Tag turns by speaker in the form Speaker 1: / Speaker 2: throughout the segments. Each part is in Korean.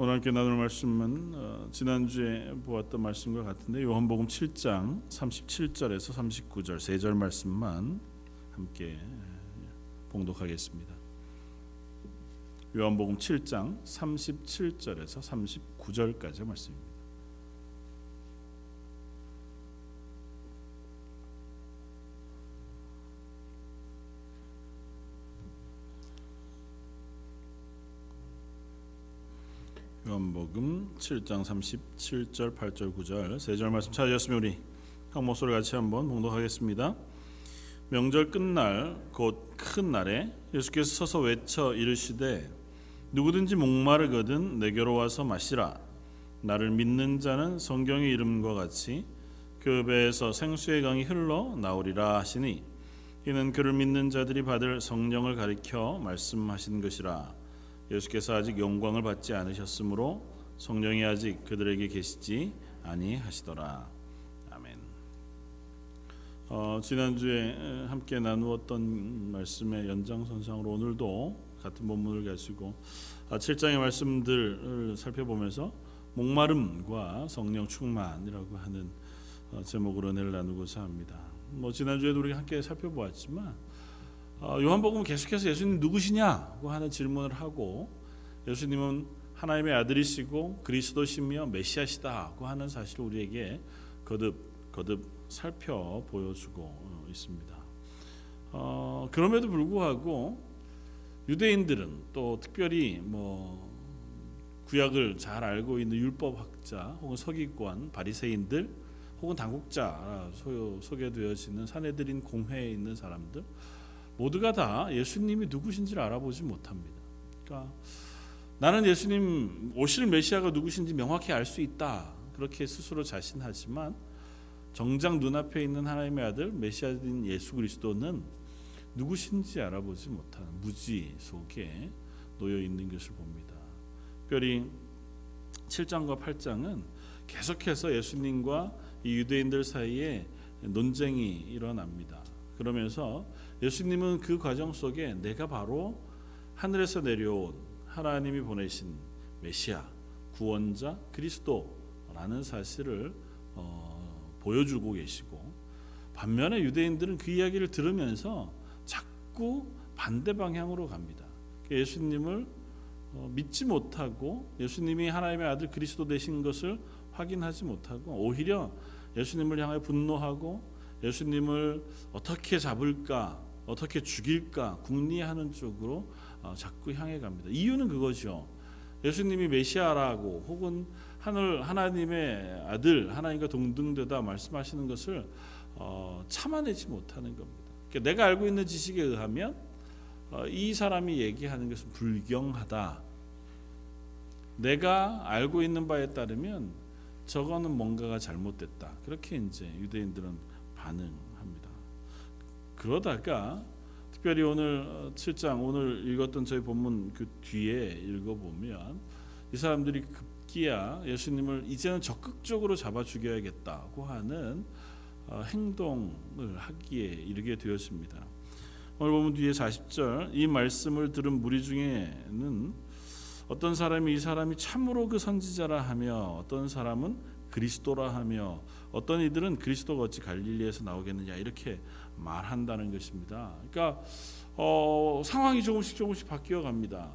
Speaker 1: 오늘 함께 나눌 말씀은 어, 지난주에 보았던 말씀과 같은데 요한복음 7장 37절에서 39절 세 절 말씀만 함께 봉독하겠습니다. 요한복음 7장 37절에서 39절까지 말씀입니다. 요한복음 7장 37절 8절 9절 세 절 말씀 찾으셨으면 우리 한 목소리 같이 한번 봉독하겠습니다. 명절 끝날 곧 큰 날에 예수께서 서서 외쳐 이르시되 누구든지 목마르거든 내게로 와서 마시라 나를 믿는 자는 성경의 이름과 같이 그 배에서 생수의 강이 흘러 나오리라 하시니 이는 그를 믿는 자들이 받을 성령을 가리켜 말씀하신 것이라 예수께서 아직 영광을 받지 않으셨으므로 성령이 아직 그들에게 계시지 아니하시더라. 아멘. 어, 지난주에 함께 나누었던 말씀의 연장선상으로 오늘도 같은 본문을 가지고 7장의 아, 말씀들을 살펴보면서 목마름과 성령 충만이라고 하는 어, 제목으로 은혜를 나누고자 합니다. 뭐 지난주에도 우리 함께 살펴보았지만 어, 요한복음 계속해서 예수님 누구시냐고 하는 질문을 하고 예수님은 하나님의 아들이시고 그리스도시며 메시아시다고 하는 사실을 우리에게 거듭 거듭 살펴 보여주고 어, 있습니다. 어, 그럼에도 불구하고 유대인들은 또 특별히 뭐 구약을 잘 알고 있는 율법학자 혹은 서기관 바리새인들 혹은 당국자 소개되어지는 사내들인 공회에 있는 사람들 모두가 다 예수님이 누구신지를 알아보지 못합니다. 그러니까 나는 예수님 오실 메시아가 누구신지 명확히 알 수 있다. 그렇게 스스로 자신하지만 정작 눈앞에 있는 하나님의 아들 메시아인 예수 그리스도는 누구신지 알아보지 못하는 무지 속에 놓여 있는 것을 봅니다. 특별히 7장과 8장은 계속해서 예수님과 이 유대인들 사이에 논쟁이 일어납니다. 그러면서 예수님은 그 과정 속에 내가 바로 하늘에서 내려온 하나님이 보내신 메시아, 구원자, 그리스도라는 사실을 어, 보여주고 계시고 반면에 유대인들은 그 이야기를 들으면서 자꾸 반대 방향으로 갑니다. 예수님을 어, 믿지 못하고 예수님이 하나님의 아들 그리스도 되신 것을 확인하지 못하고 오히려 예수님을 향해 분노하고 예수님을 어떻게 잡을까 어떻게 죽일까 궁리하는 쪽으로 어, 자꾸 향해 갑니다. 이유는 그거죠. 예수님이 메시아라고 혹은 하늘 하나님의 아들 하나님과 동등되다 말씀하시는 것을 어, 참아내지 못하는 겁니다. 그러니까 내가 알고 있는 지식에 의하면 어, 이 사람이 얘기하는 것은 불경하다. 내가 알고 있는 바에 따르면 저거는 뭔가가 잘못됐다. 그렇게 이제 유대인들은 반응. 그러다가 특별히 오늘 7장 오늘 읽었던 저희 본문 그 뒤에 읽어보면 이 사람들이 급기야 예수님을 이제는 적극적으로 잡아 죽여야겠다고 하는 어, 행동을 하기에 이르게 되었습니다. 오늘 보면 뒤에 40절 이 말씀을 들은 무리 중에는 어떤 사람이 이 사람이 참으로 그 선지자라 하며 어떤 사람은 그리스도라 하며 어떤 이들은 그리스도가 어찌 갈릴리에서 나오겠느냐 이렇게 말한다는 것입니다. 그러니까 어, 상황이 조금씩 조금씩 바뀌어 갑니다.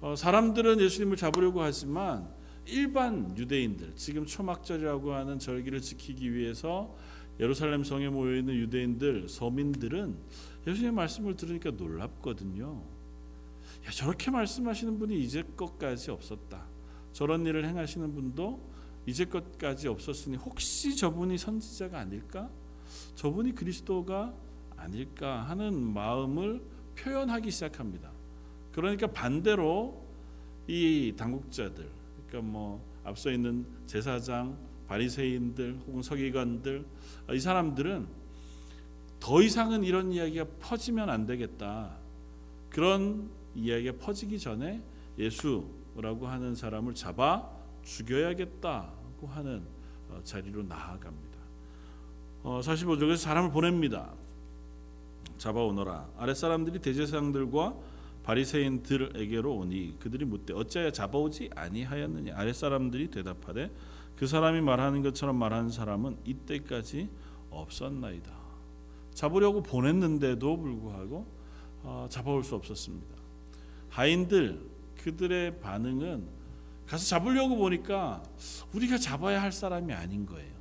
Speaker 1: 어, 사람들은 예수님을 잡으려고 하지만 일반 유대인들 지금 초막절이라고 하는 절기를 지키기 위해서 예루살렘 성에 모여 있는 유대인들 서민들은 예수님의 말씀을 들으니까 놀랍거든요. 야, 저렇게 말씀하시는 분이 이제껏까지 없었다. 저런 일을 행하시는 분도 이제껏까지 없었으니 혹시 저분이 선지자가 아닐까? 저분이 그리스도가 아닐까 하는 마음을 표현하기 시작합니다. 그러니까 반대로 이 당국자들, 그러니까 뭐 앞서 있는 제사장, 바리새인들 혹은 서기관들 이 사람들은 더 이상은 이런 이야기가 퍼지면 안 되겠다. 그런 이야기가 퍼지기 전에 예수라고 하는 사람을 잡아 죽여야겠다고 하는 어, 자리로 나아갑니다. 어, 45절에서 사람을 보냅니다. 잡아오너라. 아랫사람들이 대제사장들과 바리새인들에게로 오니 그들이 묻되 어찌하여 잡아오지 아니하였느냐 아랫 사람들이 대답하되 그 사람이 말하는 것처럼 말하는 사람은 이때까지 없었나이다. 잡으려고 보냈는데도 불구하고 어, 잡아올 수 없었습니다. 하인들 그들의 반응은 가서 잡으려고 보니까 우리가 잡아야 할 사람이 아닌 거예요.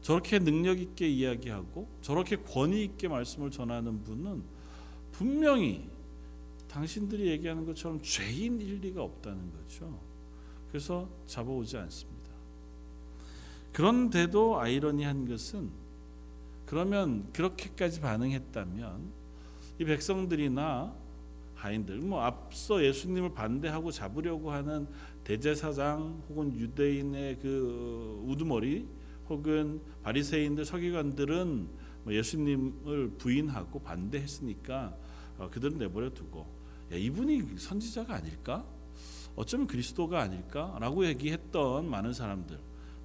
Speaker 1: 저렇게 능력 있게 이야기하고 저렇게 권위 있게 말씀을 전하는 분은 분명히 당신들이 얘기하는 것처럼 죄인일 리가 없다는 거죠. 그래서 잡아오지 않습니다. 그런데도 아이러니한 것은 그러면 그렇게까지 반응했다면 이 백성들이나 하인들 뭐 앞서 예수님을 반대하고 잡으려고 하는 대제사장 혹은 유대인의 그 우두머리 혹은 바리새인들 서기관들은 뭐 예수님을 부인하고 반대했으니까 어, 그들은 내버려 두고 야, 이분이 선지자가 아닐까? 어쩌면 그리스도가 아닐까라고 얘기했던 많은 사람들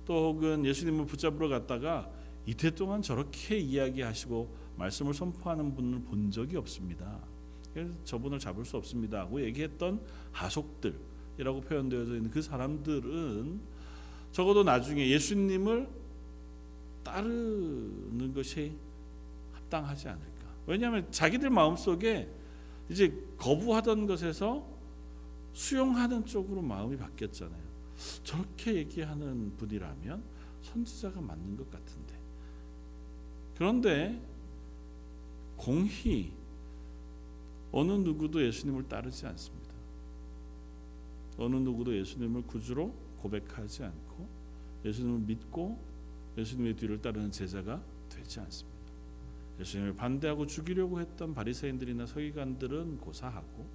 Speaker 1: 또 혹은 예수님을 붙잡으러 갔다가 이태 동안 저렇게 이야기하시고 말씀을 선포하는 분을 본 적이 없습니다. 저분을 잡을 수 없습니다고 얘기했던 하속들 이라고 표현되어져 있는 그 사람들은 적어도 나중에 예수님을 따르는 것이 합당하지 않을까. 왜냐하면 자기들 마음속에 이제 거부하던 것에서 수용하는 쪽으로 마음이 바뀌었잖아요. 저렇게 얘기하는 분이라면 선지자가 맞는 것 같은데. 그런데 공히 어느 누구도 예수님을 따르지 않습니다. 어느 누구도 예수님을 구주로 고백하지 않고 예수님을 믿고 예수님의 뒤를 따르는 제자가 되지 않습니다. 예수님을 반대하고 죽이려고 했던 바리새인들이나 서기관들은 고사하고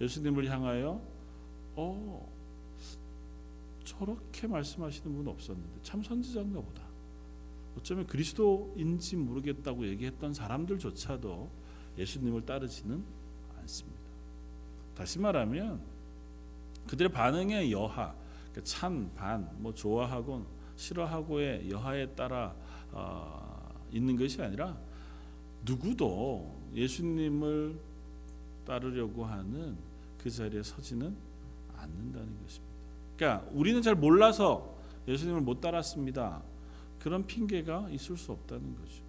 Speaker 1: 예수님을 향하여 어 저렇게 말씀하시는 분 없었는데 참 선지자인가 보다. 어쩌면 그리스도인지 모르겠다고 얘기했던 사람들조차도 예수님을 따르지는 않습니다. 다시 말하면 그들의 반응의 여하, 그러니까 찬, 반, 뭐 좋아하고 싫어하고의 여하에 따라 어, 있는 것이 아니라 누구도 예수님을 따르려고 하는 그 자리에 서지는 않는다는 것입니다. 그러니까 우리는 잘 몰라서 예수님을 못 따랐습니다. 그런 핑계가 있을 수 없다는 거죠.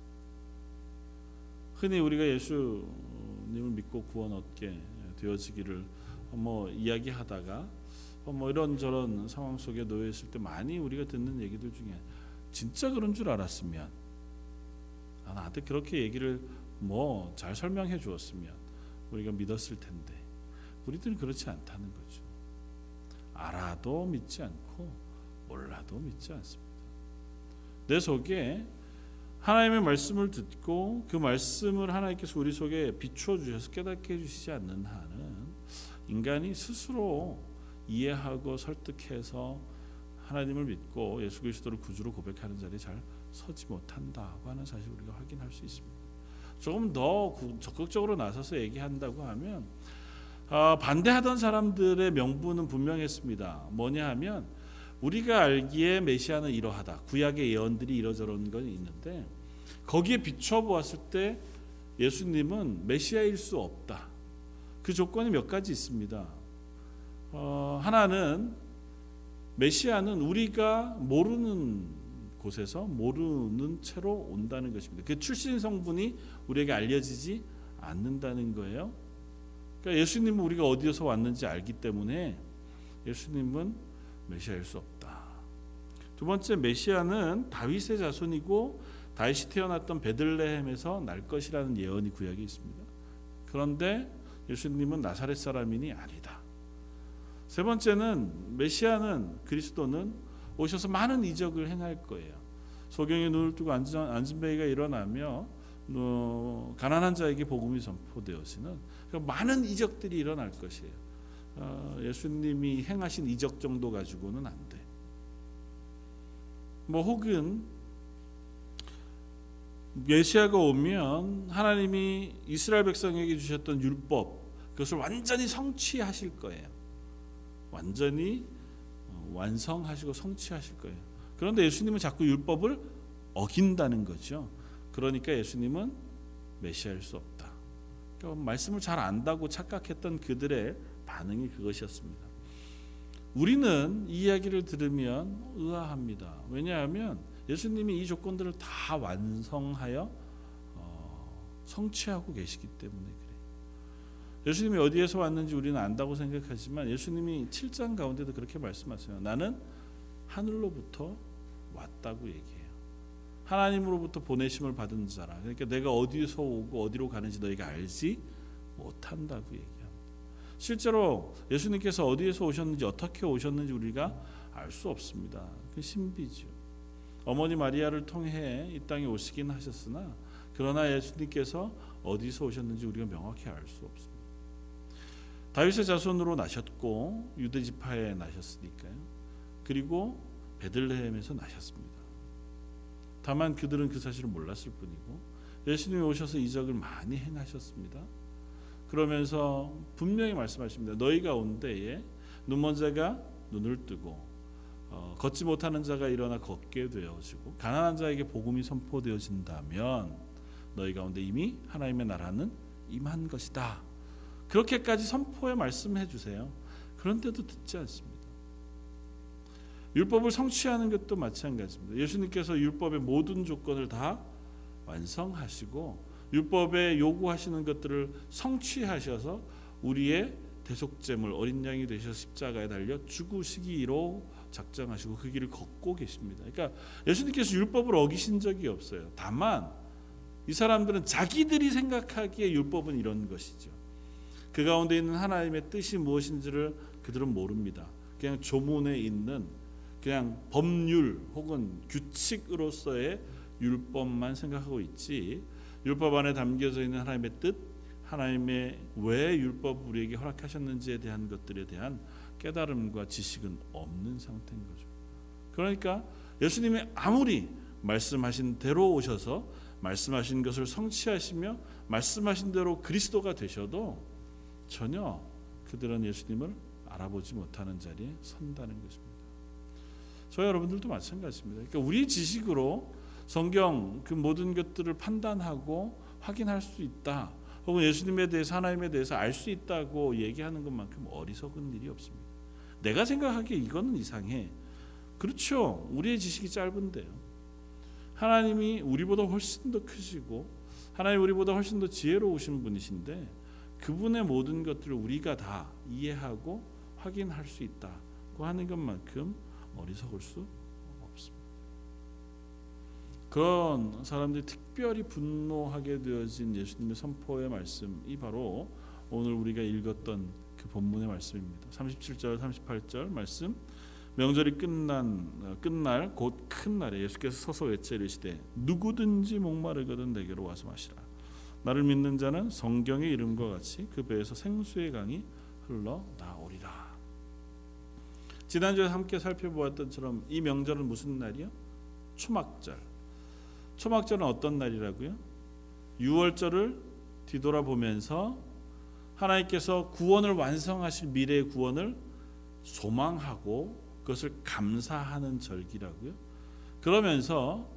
Speaker 1: 흔히 우리가 예수님을 믿고 구원 얻게 되어지기를 뭐 이야기하다가 뭐 이런저런 상황 속에 놓여 있을 때 많이 우리가 듣는 얘기들 중에 진짜 그런 줄 알았으면 아, 나한테 그렇게 얘기를 뭐 잘 설명해 주었으면 우리가 믿었을 텐데 우리들은 그렇지 않다는 거죠. 알아도 믿지 않고 몰라도 믿지 않습니다. 내 속에 하나님의 말씀을 듣고 그 말씀을 하나님께서 우리 속에 비추어 주셔서 깨닫게 해 주시지 않는 한은 인간이 스스로 이해하고 설득해서 하나님을 믿고 예수 그리스도를 구주로 고백하는 자리에 잘 서지 못한다고 하는 사실 우리가 확인할 수 있습니다. 조금 더 적극적으로 나서서 얘기한다고 하면 어, 반대하던 사람들의 명분은 분명했습니다. 뭐냐 하면 우리가 알기에 메시아는 이러하다. 구약의 예언들이 이러저런 건 있는데 거기에 비춰 보았을 때 예수님은 메시아일 수 없다. 그 조건이 몇 가지 있습니다. 어, 하나는 메시아는 우리가 모르는 곳에서 모르는 채로 온다는 것입니다. 그 출신 성분이 우리에게 알려지지 않는다는 거예요. 그러니까 예수님은 우리가 어디서 왔는지 알기 때문에 예수님은 메시아일 수 없다. 두 번째 메시아는 다윗의 자손이고 다윗이 태어났던 베들레헴에서 날 것이라는 예언이 구약에 있습니다. 그런데 예수님은 나사렛 사람이니 아니다. 세 번째는 메시아는 그리스도는 오셔서 많은 이적을 행할 거예요. 소경의 눈을 뜨고 앉은, 앉은 베이가 일어나며 어, 가난한 자에게 복음이 선포되어지는 많은 이적들이 일어날 것이에요. 어, 예수님이 행하신 이적 정도 가지고는 안 돼. 뭐 혹은 메시아가 오면 하나님이 이스라엘 백성에게 주셨던 율법 그것을 완전히 성취하실 거예요. 완전히 어, 완성하시고 성취하실 거예요. 그런데 예수님은 자꾸 율법을 어긴다는 거죠. 그러니까 예수님은 메시아일 수 없다. 그러니까 말씀을 잘 안다고 착각했던 그들의 반응이 그것이었습니다. 우리는 이 이야기를 들으면 의아합니다. 왜냐하면 예수님이 이 조건들을 다 완성하여 어, 성취하고 계시기 때문에 그래요. 예수님이 어디에서 왔는지 우리는 안다고 생각하지만 예수님이 7장 가운데도 그렇게 말씀하세요. 나는 하늘로부터 왔다고 얘기해요. 하나님으로부터 보내심을 받은 자라. 그러니까 내가 어디서 오고 어디로 가는지 너희가 알지 못한다고 얘기합니다. 실제로 예수님께서 어디에서 오셨는지 어떻게 오셨는지 우리가 알 수 없습니다. 그 신비죠. 어머니 마리아를 통해 이 땅에 오시긴 하셨으나 그러나 예수님께서 어디서 오셨는지 우리가 명확히 알 수 없습니다. 다윗의 자손으로 나셨고 유대 지파에 나셨으니까요. 그리고 베들레헴에서 나셨습니다. 다만 그들은 그 사실을 몰랐을 뿐이고 예수님이 오셔서 이적을 많이 행하셨습니다. 그러면서 분명히 말씀하십니다. 너희 가운데에 눈먼 자가 눈을 뜨고 어, 걷지 못하는 자가 일어나 걷게 되어지고 가난한 자에게 복음이 선포되어진다면 너희 가운데 이미 하나님의 나라는 임한 것이다. 그렇게까지 선포해 말씀해 주세요. 그런데도 듣지 않습니다. 율법을 성취하는 것도 마찬가지입니다. 예수님께서 율법의 모든 조건을 다 완성하시고 율법에 요구하시는 것들을 성취하셔서 우리의 대속제물 어린 양이 되셔 십자가에 달려 죽으시기로 작정하시고 그 길을 걷고 계십니다. 그러니까 예수님께서 율법을 어기신 적이 없어요. 다만 이 사람들은 자기들이 생각하기에 율법은 이런 것이죠. 그 가운데 있는 하나님의 뜻이 무엇인지를 그들은 모릅니다. 그냥 조문에 있는 그냥 법률 혹은 규칙으로서의 율법만 생각하고 있지 율법 안에 담겨져 있는 하나님의 뜻, 하나님의 왜 율법 우리에게 허락하셨는지에 대한 것들에 대한 깨달음과 지식은 없는 상태인 거죠. 그러니까 예수님이 아무리 말씀하신 대로 오셔서 말씀하신 것을 성취하시며 말씀하신 대로 그리스도가 되셔도 전혀 그들은 예수님을 알아보지 못하는 자리에 선다는 것입니다. 저 여러분들도 마찬가지입니다. 그러니까 우리 지식으로 성경 그 모든 것들을 판단하고 확인할 수 있다. 혹은 예수님에 대해서 하나님에 대해서 알 수 있다고 얘기하는 것만큼 어리석은 일이 없습니다. 내가 생각하기에 이거는 이상해. 그렇죠. 우리의 지식이 짧은데요. 하나님이 우리보다 훨씬 더 크시고 하나님 우리보다 훨씬 더 지혜로우신 분이신데 그분의 모든 것들을 우리가 다 이해하고 확인할 수 있다고 하는 것만큼 어리석을 수 없습니다. 그런 사람들이 특별히 분노하게 되어진 예수님의 선포의 말씀이 바로 오늘 우리가 읽었던 그 본문의 말씀입니다. 37절 38절 말씀 명절이 끝난 끝날 곧 큰 날에 예수께서 서서 외쳐 이르시되 누구든지 목마르거든 내게로 와서 마시라. 나를 믿는 자는 성경의 이름과 같이 그 배에서 생수의 강이 흘러 나오리라. 지난주에 함께 살펴보았던 처럼 이 명절은 무슨 날이요? 초막절. 초막절은 어떤 날이라고요? 6월절을 뒤돌아보면서 하나님께서 구원을 완성하실 미래의 구원을 소망하고 그것을 감사하는 절기라고요. 그러면서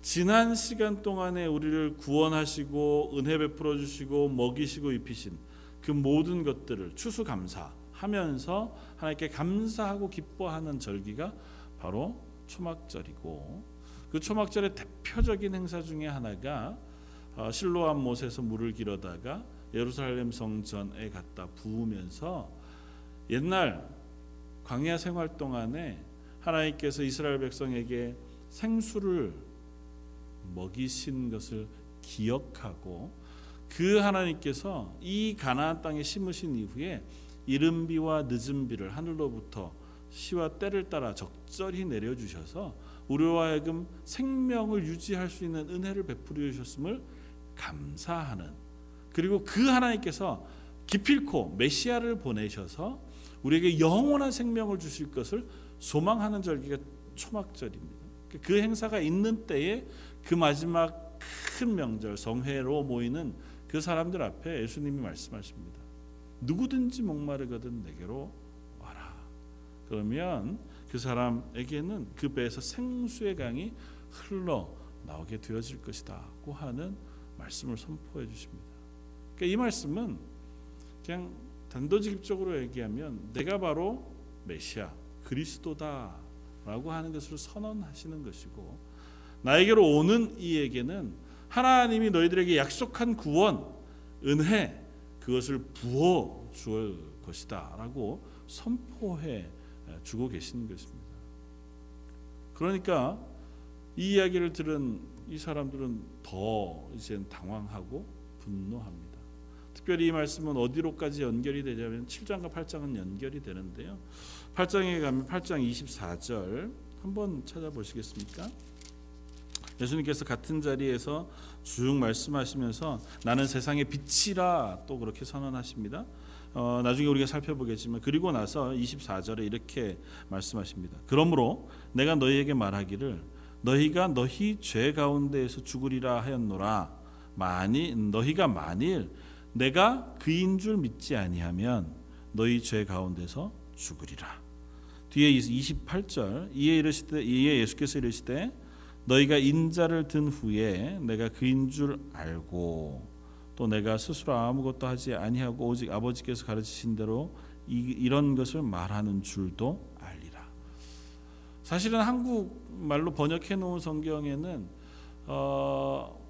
Speaker 1: 지난 시간 동안에 우리를 구원하시고 은혜 베풀어 주시고 먹이시고 입히신 그 모든 것들을 추수감사하면서 하나님께 감사하고 기뻐하는 절기가 바로 초막절이고 그 초막절의 대표적인 행사 중에 하나가 어, 실로암 못에서 물을 길어다가 예루살렘 성전에 갖다 부으면서 옛날 광야 생활 동안에 하나님께서 이스라엘 백성에게 생수를 먹이신 것을 기억하고 그 하나님께서 이 가나안 땅에 심으신 이후에 이른 비와 늦은 비를 하늘로부터 시와 때를 따라 적절히 내려 주셔서 우리와 하여금 생명을 유지할 수 있는 은혜를 베풀어 주셨음을 감사하는 그리고 그 하나님께서 기필코 메시아를 보내셔서 우리에게 영원한 생명을 주실 것을 소망하는 절기가 초막절입니다. 그 행사가 있는 때에 그 마지막 큰 명절 성회로 모이는 그 사람들 앞에 예수님이 말씀하십니다. 누구든지 목마르거든 내게로 와라. 그러면 그 사람에게는 그 배에서 생수의 강이 흘러 나오게 되어질 것이다고 하는 말씀을 선포해 주십니다. 그러니까 이 말씀은 그냥 단도직입적으로 얘기하면 내가 바로 메시아 그리스도다라고 하는 것을 선언하시는 것이고 나에게로 오는 이에게는 하나님이 너희들에게 약속한 구원 은혜 그것을 부어 주을 것이다라고 선포해 주고 계시는 것입니다. 그러니까 이 이야기를 들은 이 사람들은 더 이제 당황하고 분노합니다. 특별히 이 말씀은 어디로까지 연결이 되냐면 7장과 8장은 연결이 되는데요. 8장에 가면 8장 24절 한번 찾아보시겠습니까? 예수님께서 같은 자리에서 쭉 말씀하시면서 나는 세상의 빛이라 또 그렇게 선언하십니다. 어, 나중에 우리가 살펴보겠지만 그리고 나서 24절에 이렇게 말씀하십니다. 그러므로 내가 너희에게 말하기를 너희가 너희 죄 가운데에서 죽으리라 하였노라. 만일 너희가 만일 내가 그인 줄 믿지 아니하면 너희 죄 가운데서 죽으리라. 뒤에 28절 이에 이르시되 이에 예수께서 이르시되 너희가 인자를 든 후에 내가 그인 줄 알고 또 내가 스스로 아무것도 하지 아니하고 오직 아버지께서 가르치신 대로 이, 이런 것을 말하는 줄도 알리라. 사실은 한국 말로 번역해 놓은 성경에는 어,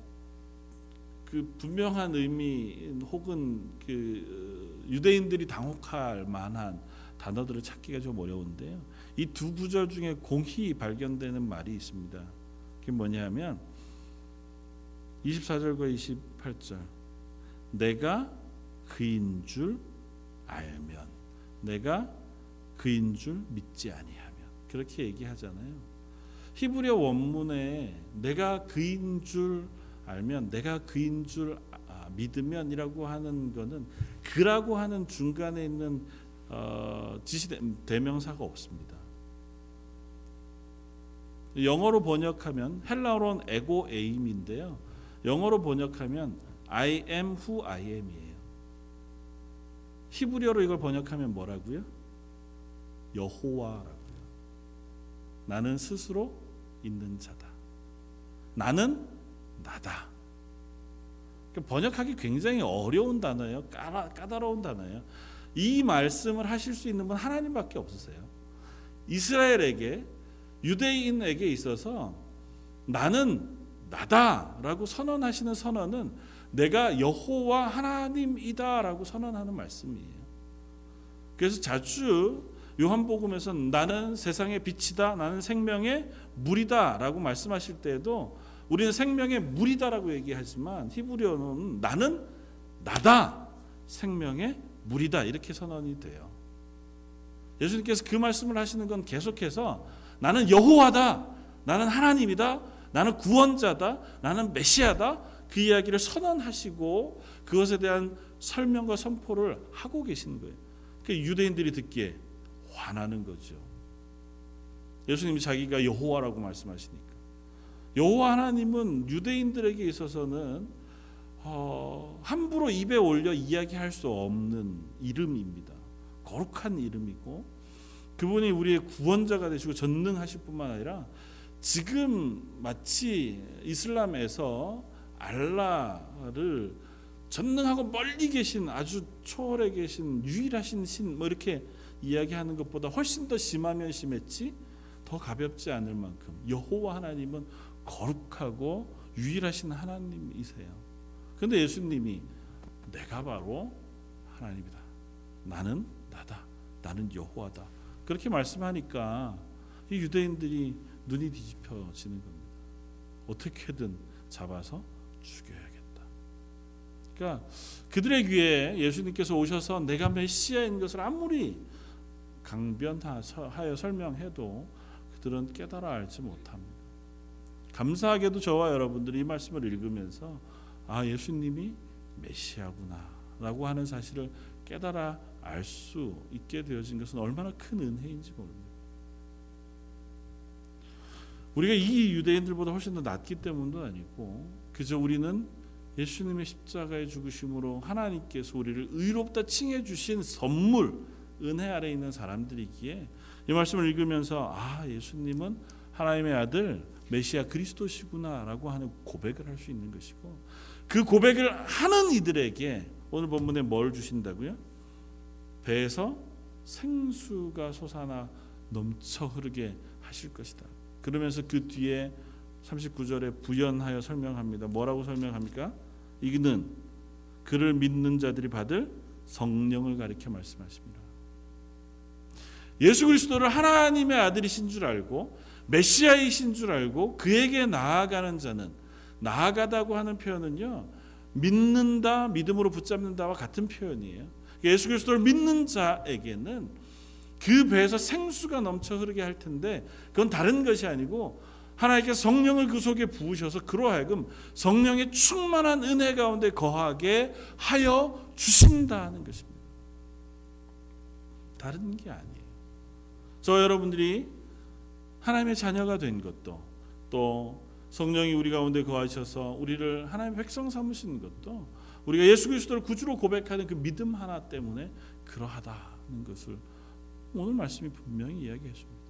Speaker 1: 그 분명한 의미 혹은 그 유대인들이 당혹할 만한 단어들을 찾기가 좀 어려운데요. 이 두 구절 중에 공히 발견되는 말이 있습니다. 그게 뭐냐면 24절과 28절 내가 그인 줄 알면 내가 그인 줄 믿지 아니하면 그렇게 얘기하잖아요. 히브리어 원문에 내가 그인 줄 알면 내가 그인 줄 아, 믿으면이라고 하는 거는 그라고 하는 중간에 있는 어, 지시 대명사가 없습니다. 영어로 번역하면 헬라어로는 에고 에임인데요. 영어로 번역하면 I am who I am이에요. 히브리어로 이걸 번역하면 뭐라고요? 여호와라고요. 나는 스스로 있는 자다. 나는 나다. 그러니까 번역하기 굉장히 어려운 단어예요. 까다, 까다로운 단어예요. 이 말씀을 하실 수 있는 분 하나님밖에 없으세요. 이스라엘에게 유대인에게 있어서 나는 나다라고 선언하시는 선언은 내가 여호와 하나님이다라고 선언하는 말씀이에요. 그래서 자주 요한복음에서 나는 세상의 빛이다, 나는 생명의 물이다라고 말씀하실 때에도 우리는 생명의 물이다라고 얘기하지만 히브리어는 나는 나다, 생명의 물이다 이렇게 선언이 돼요. 예수님께서 그 말씀을 하시는 건 계속해서 나는 여호와다. 나는 하나님이다. 나는 구원자다. 나는 메시아다. 그 이야기를 선언하시고 그것에 대한 설명과 선포를 하고 계신 거예요. 그 유대인들이 듣기에 화나는 거죠. 예수님이 자기가 여호와라고 말씀하시니까 여호와 하나님은 유대인들에게 있어서는 어, 함부로 입에 올려 이야기할 수 없는 이름입니다. 거룩한 이름이고 그분이 우리의 구원자가 되시고 전능하실 뿐만 아니라 지금 마치 이슬람에서 알라를 전능하고 멀리 계신 아주 초월해 계신 유일하신 신 뭐 이렇게 이야기하는 것보다 훨씬 더 심하면 심했지 더 가볍지 않을 만큼 여호와 하나님은 거룩하고 유일하신 하나님이세요. 그런데 예수님이 내가 바로 하나님이다. 나는 나다. 나는 여호와다. 그렇게 말씀하니까 이 유대인들이 눈이 뒤집혀지는 겁니다. 어떻게든 잡아서 죽여야겠다. 그러니까 그들의 귀에 예수님께서 오셔서 내가 메시아인 것을 아무리 강변하여 설명해도 그들은 깨달아 알지 못합니다. 감사하게도 저와 여러분들이 이 말씀을 읽으면서 아 예수님이 메시아구나라고 하는 사실을 깨달아 알 수 있게 되어진 것은 얼마나 큰 은혜인지 모릅니다. 우리가 이 유대인들보다 훨씬 더 낫기 때문도 아니고 그저 우리는 예수님의 십자가의 죽으심으로 하나님께서 우리를 의롭다 칭해 주신 선물 은혜 아래 있는 사람들이기에 이 말씀을 읽으면서 아 예수님은 하나님의 아들 메시아 그리스도시구나라고 하는 고백을 할 수 있는 것이고 그 고백을 하는 이들에게 오늘 본문에 뭘 주신다고요? 배에서 생수가 솟아나 넘쳐 흐르게 하실 것이다. 그러면서 그 뒤에 39절에 부연하여 설명합니다. 뭐라고 설명합니까? 이는 그를 믿는 자들이 받을 성령을 가리켜 말씀하십니다. 예수 그리스도를 하나님의 아들이신 줄 알고 메시아이신 줄 알고 그에게 나아가는 자는 나아가다고 하는 표현은요. 믿는다, 믿음으로 붙잡는다와 같은 표현이에요. 예수 그리스도를 믿는 자에게는 그 배에서 생수가 넘쳐 흐르게 할 텐데 그건 다른 것이 아니고 하나님께 성령을 그 속에 부으셔서 그로 하여금 성령의 충만한 은혜 가운데 거하게 하여 주신다는 것입니다. 다른 게 아니에요. 저 여러분들이 하나님의 자녀가 된 것도 또 성령이 우리 가운데 거하셔서 우리를 하나님의 백성 삼으신 것도 우리가 예수 그리스도를 구주로 고백하는 그 믿음 하나 때문에 그러하다는 것을 오늘 말씀이 분명히 이야기했습니다.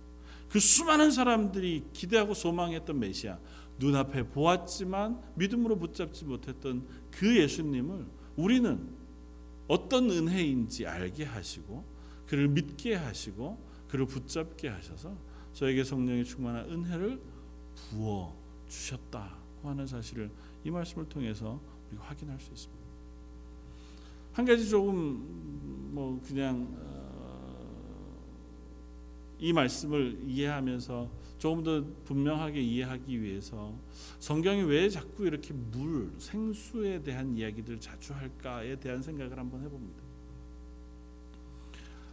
Speaker 1: 그 수많은 사람들이 기대하고 소망했던 메시아 눈앞에 보았지만 믿음으로 붙잡지 못했던 그 예수님을 우리는 어떤 은혜인지 알게 하시고 그를 믿게 하시고 그를 붙잡게 하셔서 저에게 성령의 충만한 은혜를 부어 주셨다고 하는 사실을 이 말씀을 통해서 우리가 확인할 수 있습니다. 한 가지 조금 뭐 그냥 이 말씀을 이해하면서 조금 더 분명하게 이해하기 위해서 성경이 왜 자꾸 이렇게 물, 생수에 대한 이야기들 자주 할까에 대한 생각을 한번 해봅니다.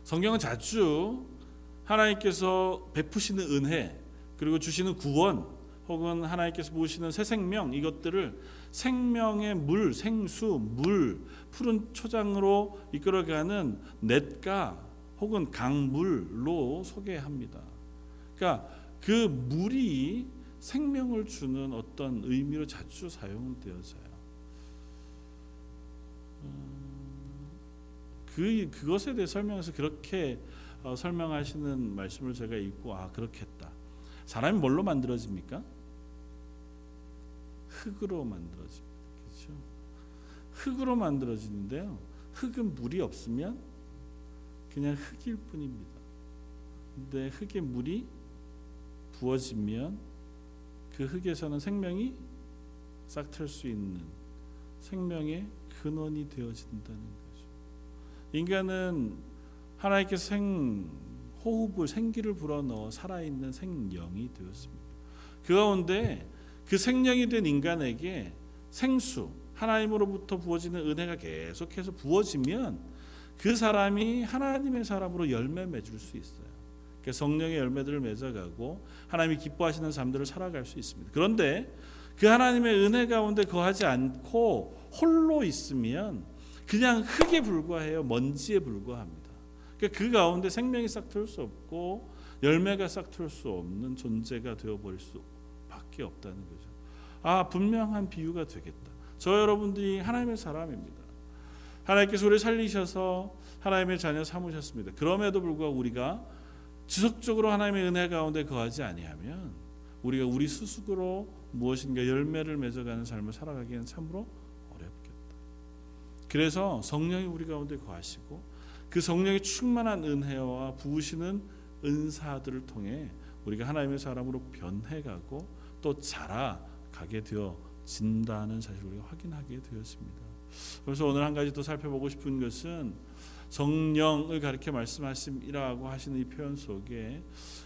Speaker 1: 성경은 자주 하나님께서 베푸시는 은혜 그리고 주시는 구원 혹은 하나님께서 부으시는 새 생명 이것들을 생명의 물, 생수, 물, 푸른 초장으로 이끌어가는 냇가 혹은 강물로 소개합니다. 그러니까 그 물이 생명을 주는 어떤 의미로 자주 사용되어져요. 음, 그 그것에 대해 설명해서 그렇게 어, 설명하시는 말씀을 제가 읽고 아 그렇겠다. 사람이 뭘로 만들어집니까? 흙으로 만들어집니다. 그렇죠? 흙으로 만들어지는데요. 흙은 물이 없으면 그냥 흙일 뿐입니다. 근데 흙에 물이 부어지면 그 흙에서는 생명이 싹틀 수 있는 생명의 근원이 되어진다는 거죠. 인간은 하나님께 생 호흡을 생기를 불어넣어 살아있는 생령이 되었습니다. 그 가운데 그 생령이 된 인간에게 생수 하나님으로부터 부어지는 은혜가 계속해서 부어지면 그 사람이 하나님의 사람으로 열매 맺을 수 있어요. 그러니까 성령의 열매들을 맺어가고 하나님이 기뻐하시는 삶들을 살아갈 수 있습니다. 그런데 그 하나님의 은혜 가운데 거하지 않고 홀로 있으면 그냥 흙에 불과해요. 먼지에 불과합니다. 그러니까 그 가운데 생명이 싹틀 수 없고 열매가 싹틀 수 없는 존재가 되어버릴 수밖에 없다는 거죠. 아 분명한 비유가 되겠다. 저 여러분들이 하나님의 사람입니다. 하나님께서 우리를 살리셔서 하나님의 자녀 삼으셨습니다. 그럼에도 불구하고 우리가 지속적으로 하나님의 은혜 가운데 거하지 아니하면 우리가 우리 스스로 무엇인가 열매를 맺어가는 삶을 살아가기에는 참으로 어렵겠다. 그래서 성령이 우리 가운데 거하시고 그 성령의 충만한 은혜와 부으시는 은사들을 통해 우리가 하나님의 사람으로 변해가고 또 자라가게 되어진다는 사실을 우리가 확인하게 되었습니다. 그래서 오늘 한 가지 또 살펴보고 싶은 것은 성령을 가리켜 말씀하심이라고 하시는 이 표현 속에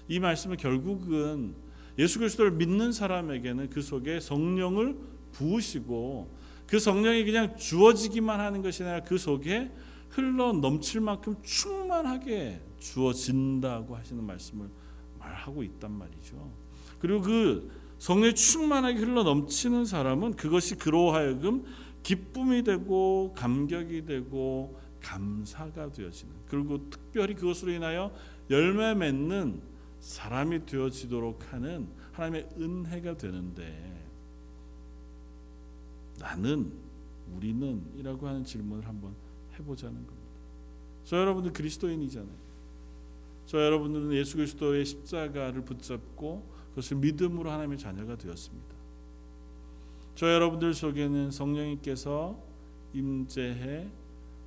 Speaker 1: 이 말씀은 결국은 예수 그리스도를 믿는 사람에게는 그 속에 성령을 부으시고 그 성령이 그냥 주어지기만 하는 것이 아니라 그 속에 흘러 넘칠 만큼 충만하게 주어진다고 하시는 말씀을 말하고 있단 말이죠. 그리고 그 성령이 충만하게 흘러 넘치는 사람은 그것이 그로 하여금 기쁨이 되고 감격이 되고 감사가 되어지는 그리고 특별히 그것으로 인하여 열매 맺는 사람이 되어지도록 하는 하나님의 은혜가 되는데 나는 우리는 이라고 하는 질문을 한번 해보자는 겁니다. 저 여러분들 그리스도인이잖아요. 저 여러분들은 예수 그리스도의 십자가를 붙잡고 그것을 믿음으로 하나님의 자녀가 되었습니다. 저 여러분들 속에는 성령님께서 임재해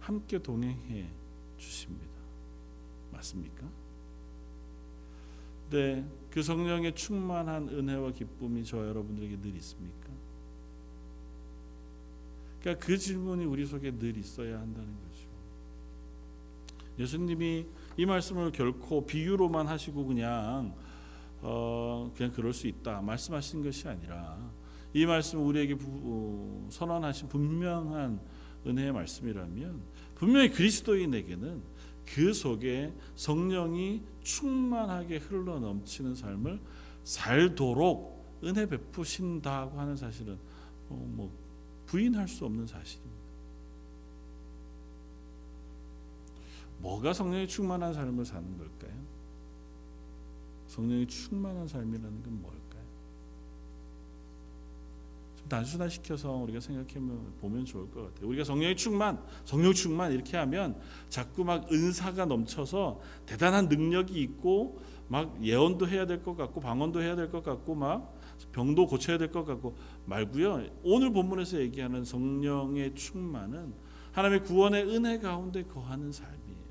Speaker 1: 함께 동행해 주십니다. 맞습니까? 네, 그 성령의 충만한 은혜와 기쁨이 저 여러분들에게 늘 있습니까? 그러니까 그 질문이 우리 속에 늘 있어야 한다는 거죠. 예수님이 이 말씀을 결코 비유로만 하시고 그냥 어, 그냥 그럴 수 있다 말씀하신 것이 아니라 이 말씀 우리에게 부, 어, 선언하신 분명한 은혜의 말씀이라면 분명히 그리스도인에게는 그 속에 성령이 충만하게 흘러 넘치는 삶을 살도록 은혜 베푸신다고 하는 사실은 어, 뭐 부인할 수 없는 사실입니다. 뭐가 성령이 충만한 삶을 사는 걸까요? 성령이 충만한 삶이라는 건 뭘까요? 좀 단순화 시켜서 우리가 생각해 보면 좋을 것 같아요. 우리가 성령의 충만, 성령 충만 이렇게 하면 자꾸 막 은사가 넘쳐서 대단한 능력이 있고 막 예언도 해야 될 것 같고 방언도 해야 될 것 같고 막 병도 고쳐야 될 것 같고 말고요. 오늘 본문에서 얘기하는 성령의 충만은 하나님의 구원의 은혜 가운데 거하는 삶이에요.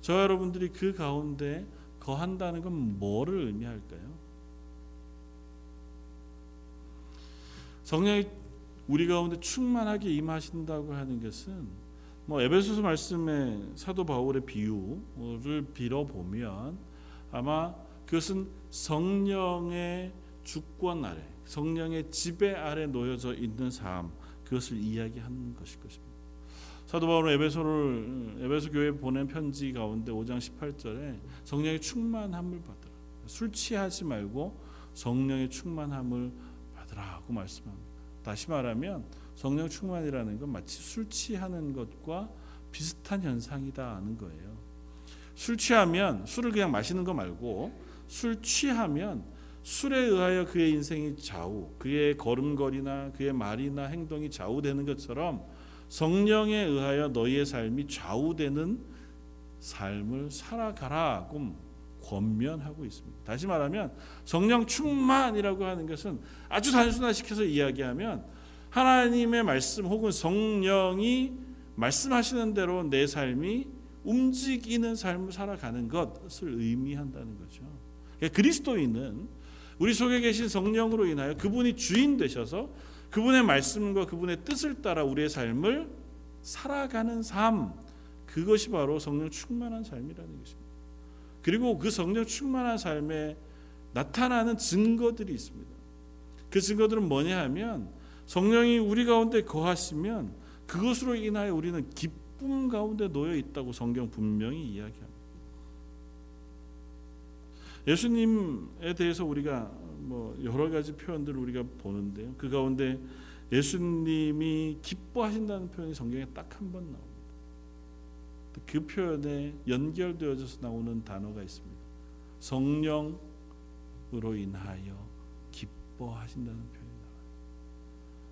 Speaker 1: 저 여러분들이 그 가운데 거한다는 건 뭐를 의미할까요? 성령이 우리 가운데 충만하게 임하신다고 하는 것은 뭐 에베소서 말씀에 사도 바울의 비유를 빌어 보면 아마 그것은 성령의 주권 아래, 성령의 지배 아래 놓여져 있는 삶 그것을 이야기하는 것일 것입니다. 사도 바울은 에베소를 에베소 교회에 보낸 편지 가운데 5장 18절에 성령의 충만함을 받으라. 술 취하지 말고 성령의 충만함을 받으라고 말씀합니다. 다시 말하면 성령 충만이라는 건 마치 술 취하는 것과 비슷한 현상이다는 거예요. 술 취하면 술을 그냥 마시는 거 말고 술 취하면 술에 의하여 그의 인생이 좌우, 그의 걸음걸이나 그의 말이나 행동이 좌우되는 것처럼 성령에 의하여 너희의 삶이 좌우되는 삶을 살아가라고 권면하고 있습니다. 다시 말하면 성령 충만이라고 하는 것은 아주 단순화시켜서 이야기하면 하나님의 말씀 혹은 성령이 말씀하시는 대로 내 삶이 움직이는 삶을 살아가는 것을 의미한다는 거죠. 그러니까 그리스도인은 우리 속에 계신 성령으로 인하여 그분이 주인 되셔서 그분의 말씀과 그분의 뜻을 따라 우리의 삶을 살아가는 삶 그것이 바로 성령 충만한 삶이라는 것입니다. 그리고 그 성령 충만한 삶에 나타나는 증거들이 있습니다. 그 증거들은 뭐냐 하면 성령이 우리 가운데 거하시면 그것으로 인하여 우리는 기쁨 가운데 놓여 있다고 성경 분명히 이야기합니다. 예수님에 대해서 우리가 뭐 여러 가지 표현들을 우리가 보는데요. 그 가운데 예수님이 기뻐하신다는 표현이 성경에 딱 한 번 나옵니다. 그 표현에 연결되어져서 나오는 단어가 있습니다. 성령으로 인하여 기뻐하신다는 표현이 나와요.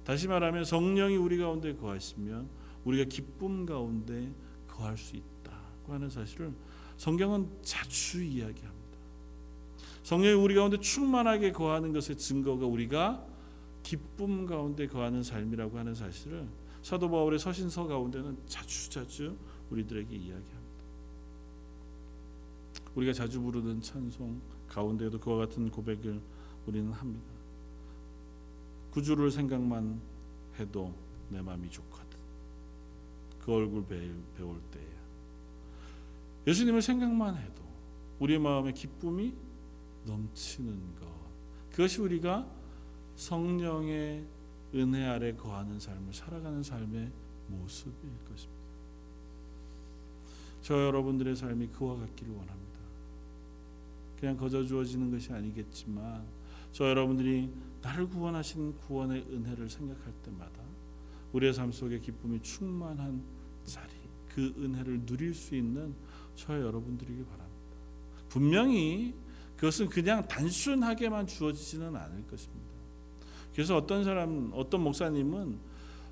Speaker 1: 다시 말하면 성령이 우리 가운데 거하시면 우리가 기쁨 가운데 거할 수 있다고 하는 사실을 성경은 자주 이야기합니다. 성령이 우리 가운데 충만하게 거하는 것의 증거가 우리가 기쁨 가운데 거하는 삶이라고 하는 사실을 사도 바울의 서신서 가운데는 자주 자주 우리들에게 이야기합니다. 우리가 자주 부르는 찬송 가운데도 그와 같은 고백을 우리는 합니다. 구주를 생각만 해도 내 마음이 좋거든. 그 얼굴 배울 때에 예수님을 생각만 해도 우리 마음의 기쁨이 넘치는 것. 그것이 우리가 성령의 은혜 아래 거하는 삶을 살아가는 삶의 모습일 것입니다. 저 여러분들의 삶이 그와 같기를 원합니다. 그냥 거저 주어지는 것이 아니겠지만 저 여러분들이 나를 구원하신 구원의 은혜를 생각할 때마다 우리의 삶 속에 기쁨이 충만한 자리, 그 은혜를 누릴 수 있는 저 여러분들이기 바랍니다. 분명히 그것은 그냥 단순하게만 주어지지는 않을 것입니다. 그래서 어떤 사람, 어떤 목사님은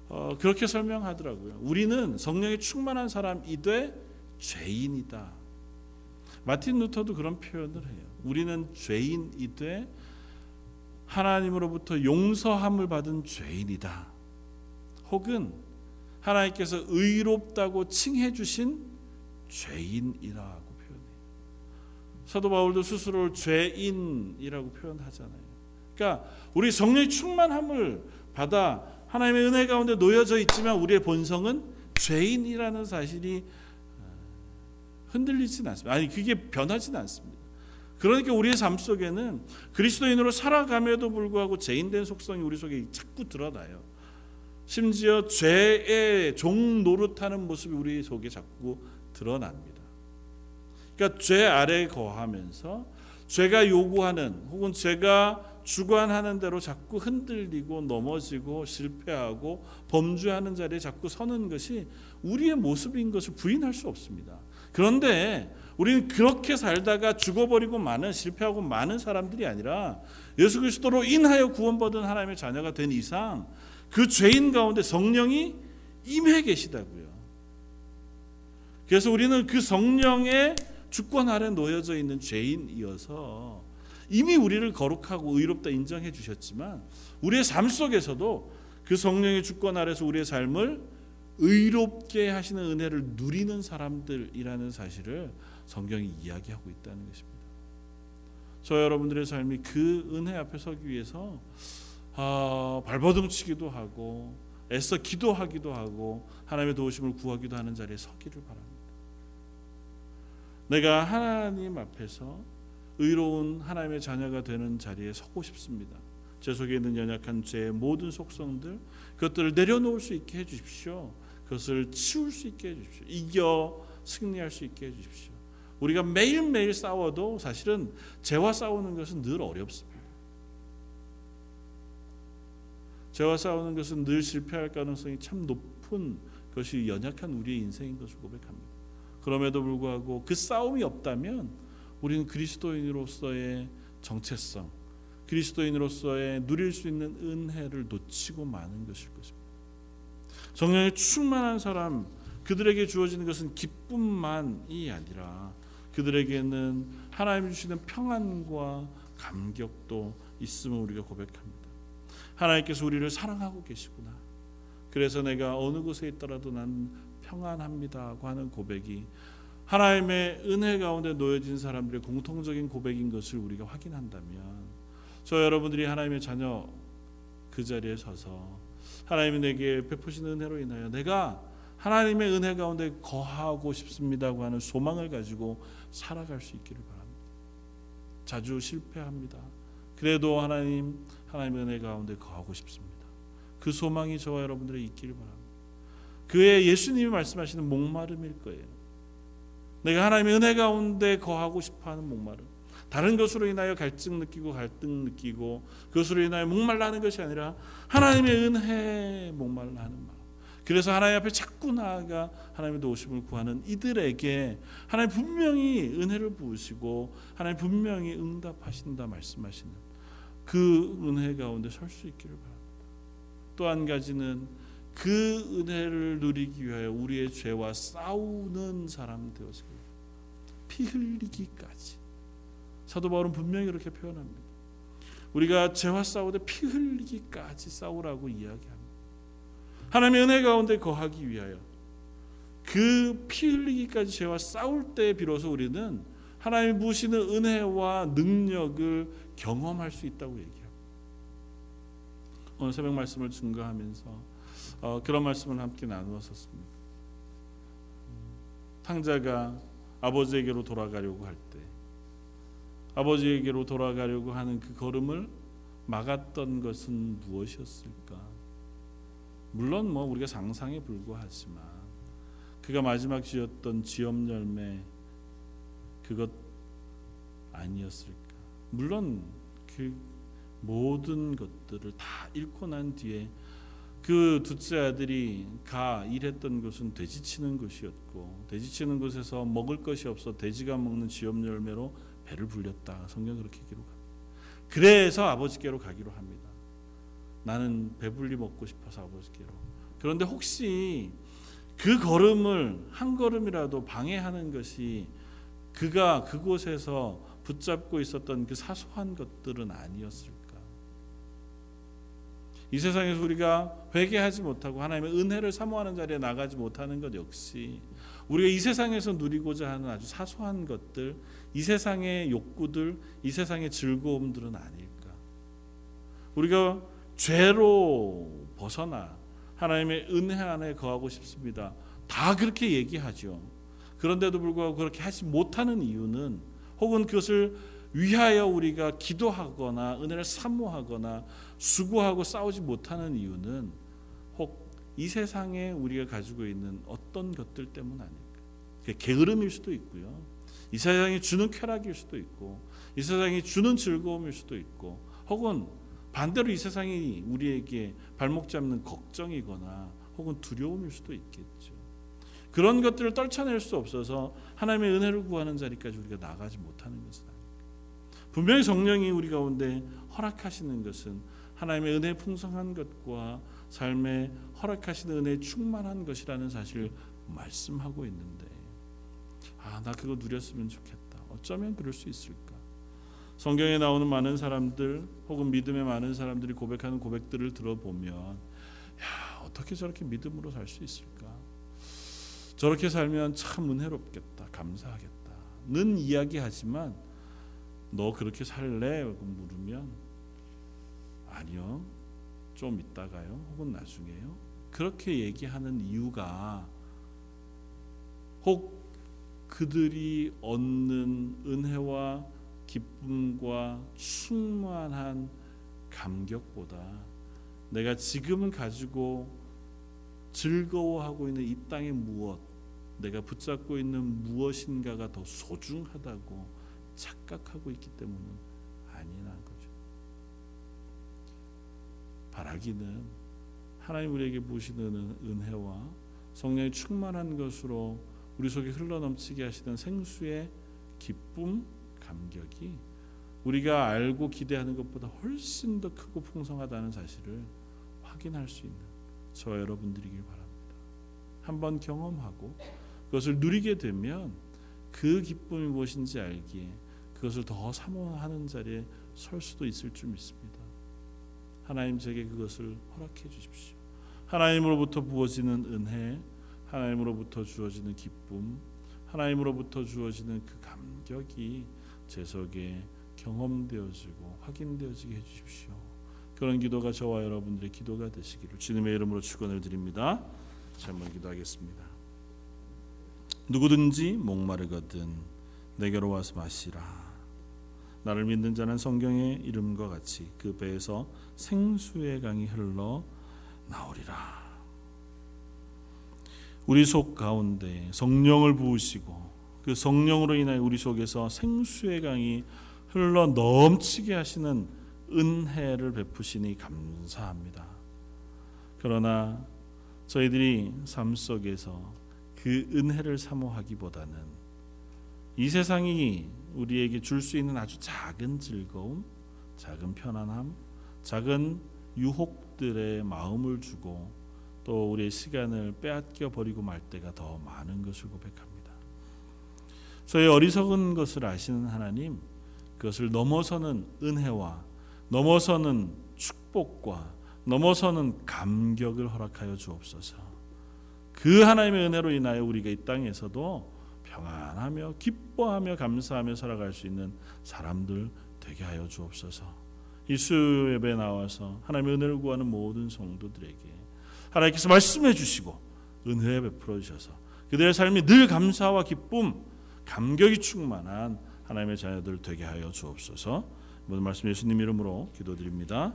Speaker 1: 어, 그렇게 설명하더라고요. 우리는 성령에 충만한 사람이되 죄인이다. 마틴 루터도 그런 표현을 해요. 우리는 죄인이되 하나님으로부터 용서함을 받은 죄인이다. 혹은 하나님께서 의롭다고 칭해 주신 죄인이라고. 사도 바울도 스스로를 죄인이라고 표현하잖아요. 그러니까 우리 성령의 충만함을 받아 하나님의 은혜 가운데 놓여져 있지만 우리의 본성은 죄인이라는 사실이 어, 흔들리지는 않습니다. 아니 그게 변하지는 않습니다. 그러니까 우리의 삶 속에는 그리스도인으로 살아감에도 불구하고 죄인된 속성이 우리 속에 자꾸 드러나요. 심지어 죄의 종 노릇하는 모습이 우리 속에 자꾸 드러납니다. 그러니까 죄 아래 거하면서 죄가 요구하는 혹은 죄가 주관하는 대로 자꾸 흔들리고 넘어지고 실패하고 범죄하는 자리에 자꾸 서는 것이 우리의 모습인 것을 부인할 수 없습니다. 그런데 우리는 그렇게 살다가 죽어버리고 많은 실패하고 많은 사람들이 아니라 예수 그리스도로 인하여 구원받은 하나님의 자녀가 된 이상 그 죄인 가운데 성령이 임해 계시다고요. 그래서 우리는 그 성령의 주권 아래 놓여져 있는 죄인이어서 이미 우리를 거룩하고 의롭다 인정해 주셨지만 우리의 삶 속에서도 그 성령의 주권 아래서 우리의 삶을 의롭게 하시는 은혜를 누리는 사람들이라는 사실을 성경이 이야기하고 있다는 것입니다. 저 여러분들의 삶이 그 은혜 앞에 서기 위해서 아, 발버둥치기도 하고 애써 기도하기도 하고 하나님의 도우심을 구하기도 하는 자리에 서기를 바랍니다. 내가 하나님 앞에서 의로운 하나님의 자녀가 되는 자리에 서고 싶습니다. 제 속에 있는 연약한 죄의 모든 속성들 그것들을 내려놓을 수 있게 해 주십시오. 그것을 치울 수 있게 해 주십시오. 이겨 승리할 수 있게 해 주십시오. 우리가 매일매일 싸워도 사실은 죄와 싸우는 것은 늘 어렵습니다. 죄와 싸우는 것은 늘 실패할 가능성이 참 높은 것이 연약한 우리의 인생인 것을 고백합니다. 그럼에도 불구하고 그 싸움이 없다면 우리는 그리스도인으로서의 정체성, 그리스도인으로서의 누릴 수 있는 은혜를 놓치고 마는 것일 것입니다. 성령에 충만한 사람 그들에게 주어지는 것은 기쁨만이 아니라 그들에게는 하나님 주시는 평안과 감격도 있음을 우리가 고백합니다. 하나님께서 우리를 사랑하고 계시구나. 그래서 내가 어느 곳에 있더라도 난 평안합니다고 하는 고백이 하나님의 은혜 가운데 놓여진 사람들의 공통적인 고백인 것을 우리가 확인한다면 저 여러분들이 하나님의 자녀 그 자리에 서서 하나님이 내게 베푸신 은혜로 인하여 내가 하나님의 은혜 가운데 거하고 싶습니다고 하는 소망을 가지고 살아갈 수 있기를 바랍니다. 자주 실패합니다. 그래도 하나님 하나님의 은혜 가운데 거하고 싶습니다. 그 소망이 저와 여러분들의 있기를 바랍니다. 그의 예수님이 말씀하시는 목마름일 거예요. 내가 하나님의 은혜 가운데 거하고 싶어하는 목마름. 다른 것으로 인하여 갈증 느끼고 갈등 느끼고 그것으로 인하여 목말라 하는 것이 아니라 하나님의 은혜에 목말라 하는 마음. 그래서 하나님 앞에 자꾸 나아가 하나님의 도우심을 구하는 이들에게 하나님 분명히 은혜를 부으시고 하나님 분명히 응답하신다 말씀하시는 그 은혜 가운데 설 수 있기를 바랍니다. 또 한 가지는 그 은혜를 누리기 위하여 우리의 죄와 싸우는 사람 되어서 피 흘리기까지 사도 바울은 분명히 그렇게 표현합니다. 우리가 죄와 싸우되 피 흘리기까지 싸우라고 이야기합니다. 하나님의 은혜 가운데 거하기 위하여 그 피 흘리기까지 죄와 싸울 때 비로소 우리는 하나님이 부시는 은혜와 능력을 경험할 수 있다고 얘기합니다. 오늘 새벽 말씀을 증거하면서 어, 그런 말씀을 함께 나누었었습니다. 탕자가 아버지에게로 돌아가려고 할 때, 아버지에게로 돌아가려고 하는 그 걸음을 막았던 것은 무엇이었을까? 물론 뭐 우리가 상상에 불과하지만 그가 마지막 지었던 지엄 열매 그것 아니었을까? 물론 그 모든 것들을 다 잃고 난 뒤에 그 둘째 아들이 가 일했던 곳은 돼지 치는 곳이었고 돼지 치는 곳에서 먹을 것이 없어 돼지가 먹는 지엽 열매로 배를 불렸다. 성경 그렇게 기록합니다. 그래서 아버지께로 가기로 합니다. 나는 배불리 먹고 싶어서 아버지께로. 그런데 혹시 그 걸음을 한 걸음이라도 방해하는 것이 그가 그곳에서 붙잡고 있었던 그 사소한 것들은 아니었을까? 이 세상에서 우리가 회개하지 못하고 하나님의 은혜를 사모하는 자리에 나가지 못하는 것 역시 우리가 이 세상에서 누리고자 하는 아주 사소한 것들, 이 세상의 욕구들, 이 세상의 즐거움들은 아닐까. 우리가 죄로 벗어나 하나님의 은혜 안에 거하고 싶습니다. 다 그렇게 얘기하죠. 그런데도 불구하고 그렇게 하지 못하는 이유는 혹은 그것을 위하여 우리가 기도하거나 은혜를 사모하거나 수고하고 싸우지 못하는 이유는 혹 이 세상에 우리가 가지고 있는 어떤 것들 때문 아닐까? 게으름일 수도 있고요. 이 세상이 주는 쾌락일 수도 있고 이 세상이 주는 즐거움일 수도 있고 혹은 반대로 이 세상이 우리에게 발목 잡는 걱정이거나 혹은 두려움일 수도 있겠죠. 그런 것들을 떨쳐낼 수 없어서 하나님의 은혜를 구하는 자리까지 우리가 나가지 못하는 것은 분명히 성령이 우리 가운데 허락하시는 것은 하나님의 은혜 풍성한 것과 삶에 허락하시는 은혜 충만한 것이라는 사실을 말씀하고 있는데 아 나 그거 누렸으면 좋겠다. 어쩌면 그럴 수 있을까? 성경에 나오는 많은 사람들 혹은 믿음의 많은 사람들이 고백하는 고백들을 들어보면 야 어떻게 저렇게 믿음으로 살 수 있을까? 저렇게 살면 참 은혜롭겠다, 감사하겠다 는 이야기하지만 너 그렇게 살래? 물으면 아니요. 좀 있다가요. 혹은 나중에요. 그렇게 얘기하는 이유가 혹 그들이 얻는 은혜와 기쁨과 충만한 감격보다 내가 지금은 가지고 즐거워하고 있는 이 땅의 무엇, 내가 붙잡고 있는 무엇인가가 더 소중하다고 착각하고 있기 때문은 거죠. 바라기는 하나님 우리에게 부으시는 은혜와 성령의 충만한 것으로 우리 속에 흘러넘치게 하시는 생수의 기쁨, 감격이 우리가 알고 기대하는 것보다 훨씬 더 크고 풍성하다는 사실을 확인할 수 있는 저 여러분들이길 바랍니다. 한번 경험하고 그것을 누리게 되면 그 기쁨이 무엇인지 알기에 그것을 더 사모하는 자리에 설 수도 있을 줄 믿습니다. 하나님 제게 그것을 허락해 주십시오. 하나님으로부터 부어지는 은혜, 하나님으로부터 주어지는 기쁨, 하나님으로부터 주어지는 그 감격이 제 속에 경험되어지고 확인되어지게 해 주십시오. 그런 기도가 저와 여러분들의 기도가 되시기를 주님의 이름으로 축원을 드립니다. 한번 기도하겠습니다. 누구든지 목마르거든 내게로 와서 마시라. 나를 믿는 자는 성경의 이름과 같이 그 배에서 생수의 강이 흘러 나오리라. 우리 속 가운데 성령을 부으시고 그 성령으로 인하여 우리 속에서 생수의 강이 흘러 넘치게 하시는 은혜를 베푸시니 감사합니다. 그러나 저희들이 삶 속에서 그 은혜를 사모하기보다는 이 세상이 우리에게 줄 수 있는 아주 작은 즐거움, 작은 편안함, 작은 유혹들의 마음을 주고 또 우리의 시간을 빼앗겨 버리고 말 때가 더 많은 것을 고백합니다. 저의 어리석은 것을 아시는 하나님, 그것을 넘어서는 은혜와 넘어서는 축복과 넘어서는 감격을 허락하여 주옵소서. 그 하나님의 은혜로 인하여 우리가 이 땅에서도 평안하며 기뻐하며 감사하며 살아갈 수 있는 사람들 되게 하여 주옵소서. 이 수요예배 나와서 하나님의 은혜를 구하는 모든 성도들에게 하나님께서 말씀해 주시고 은혜 베풀어 주셔서 그들의 삶이 늘 감사와 기쁨, 감격이 충만한 하나님의 자녀들 되게 하여 주옵소서. 모든 말씀 예수님 이름으로 기도드립니다.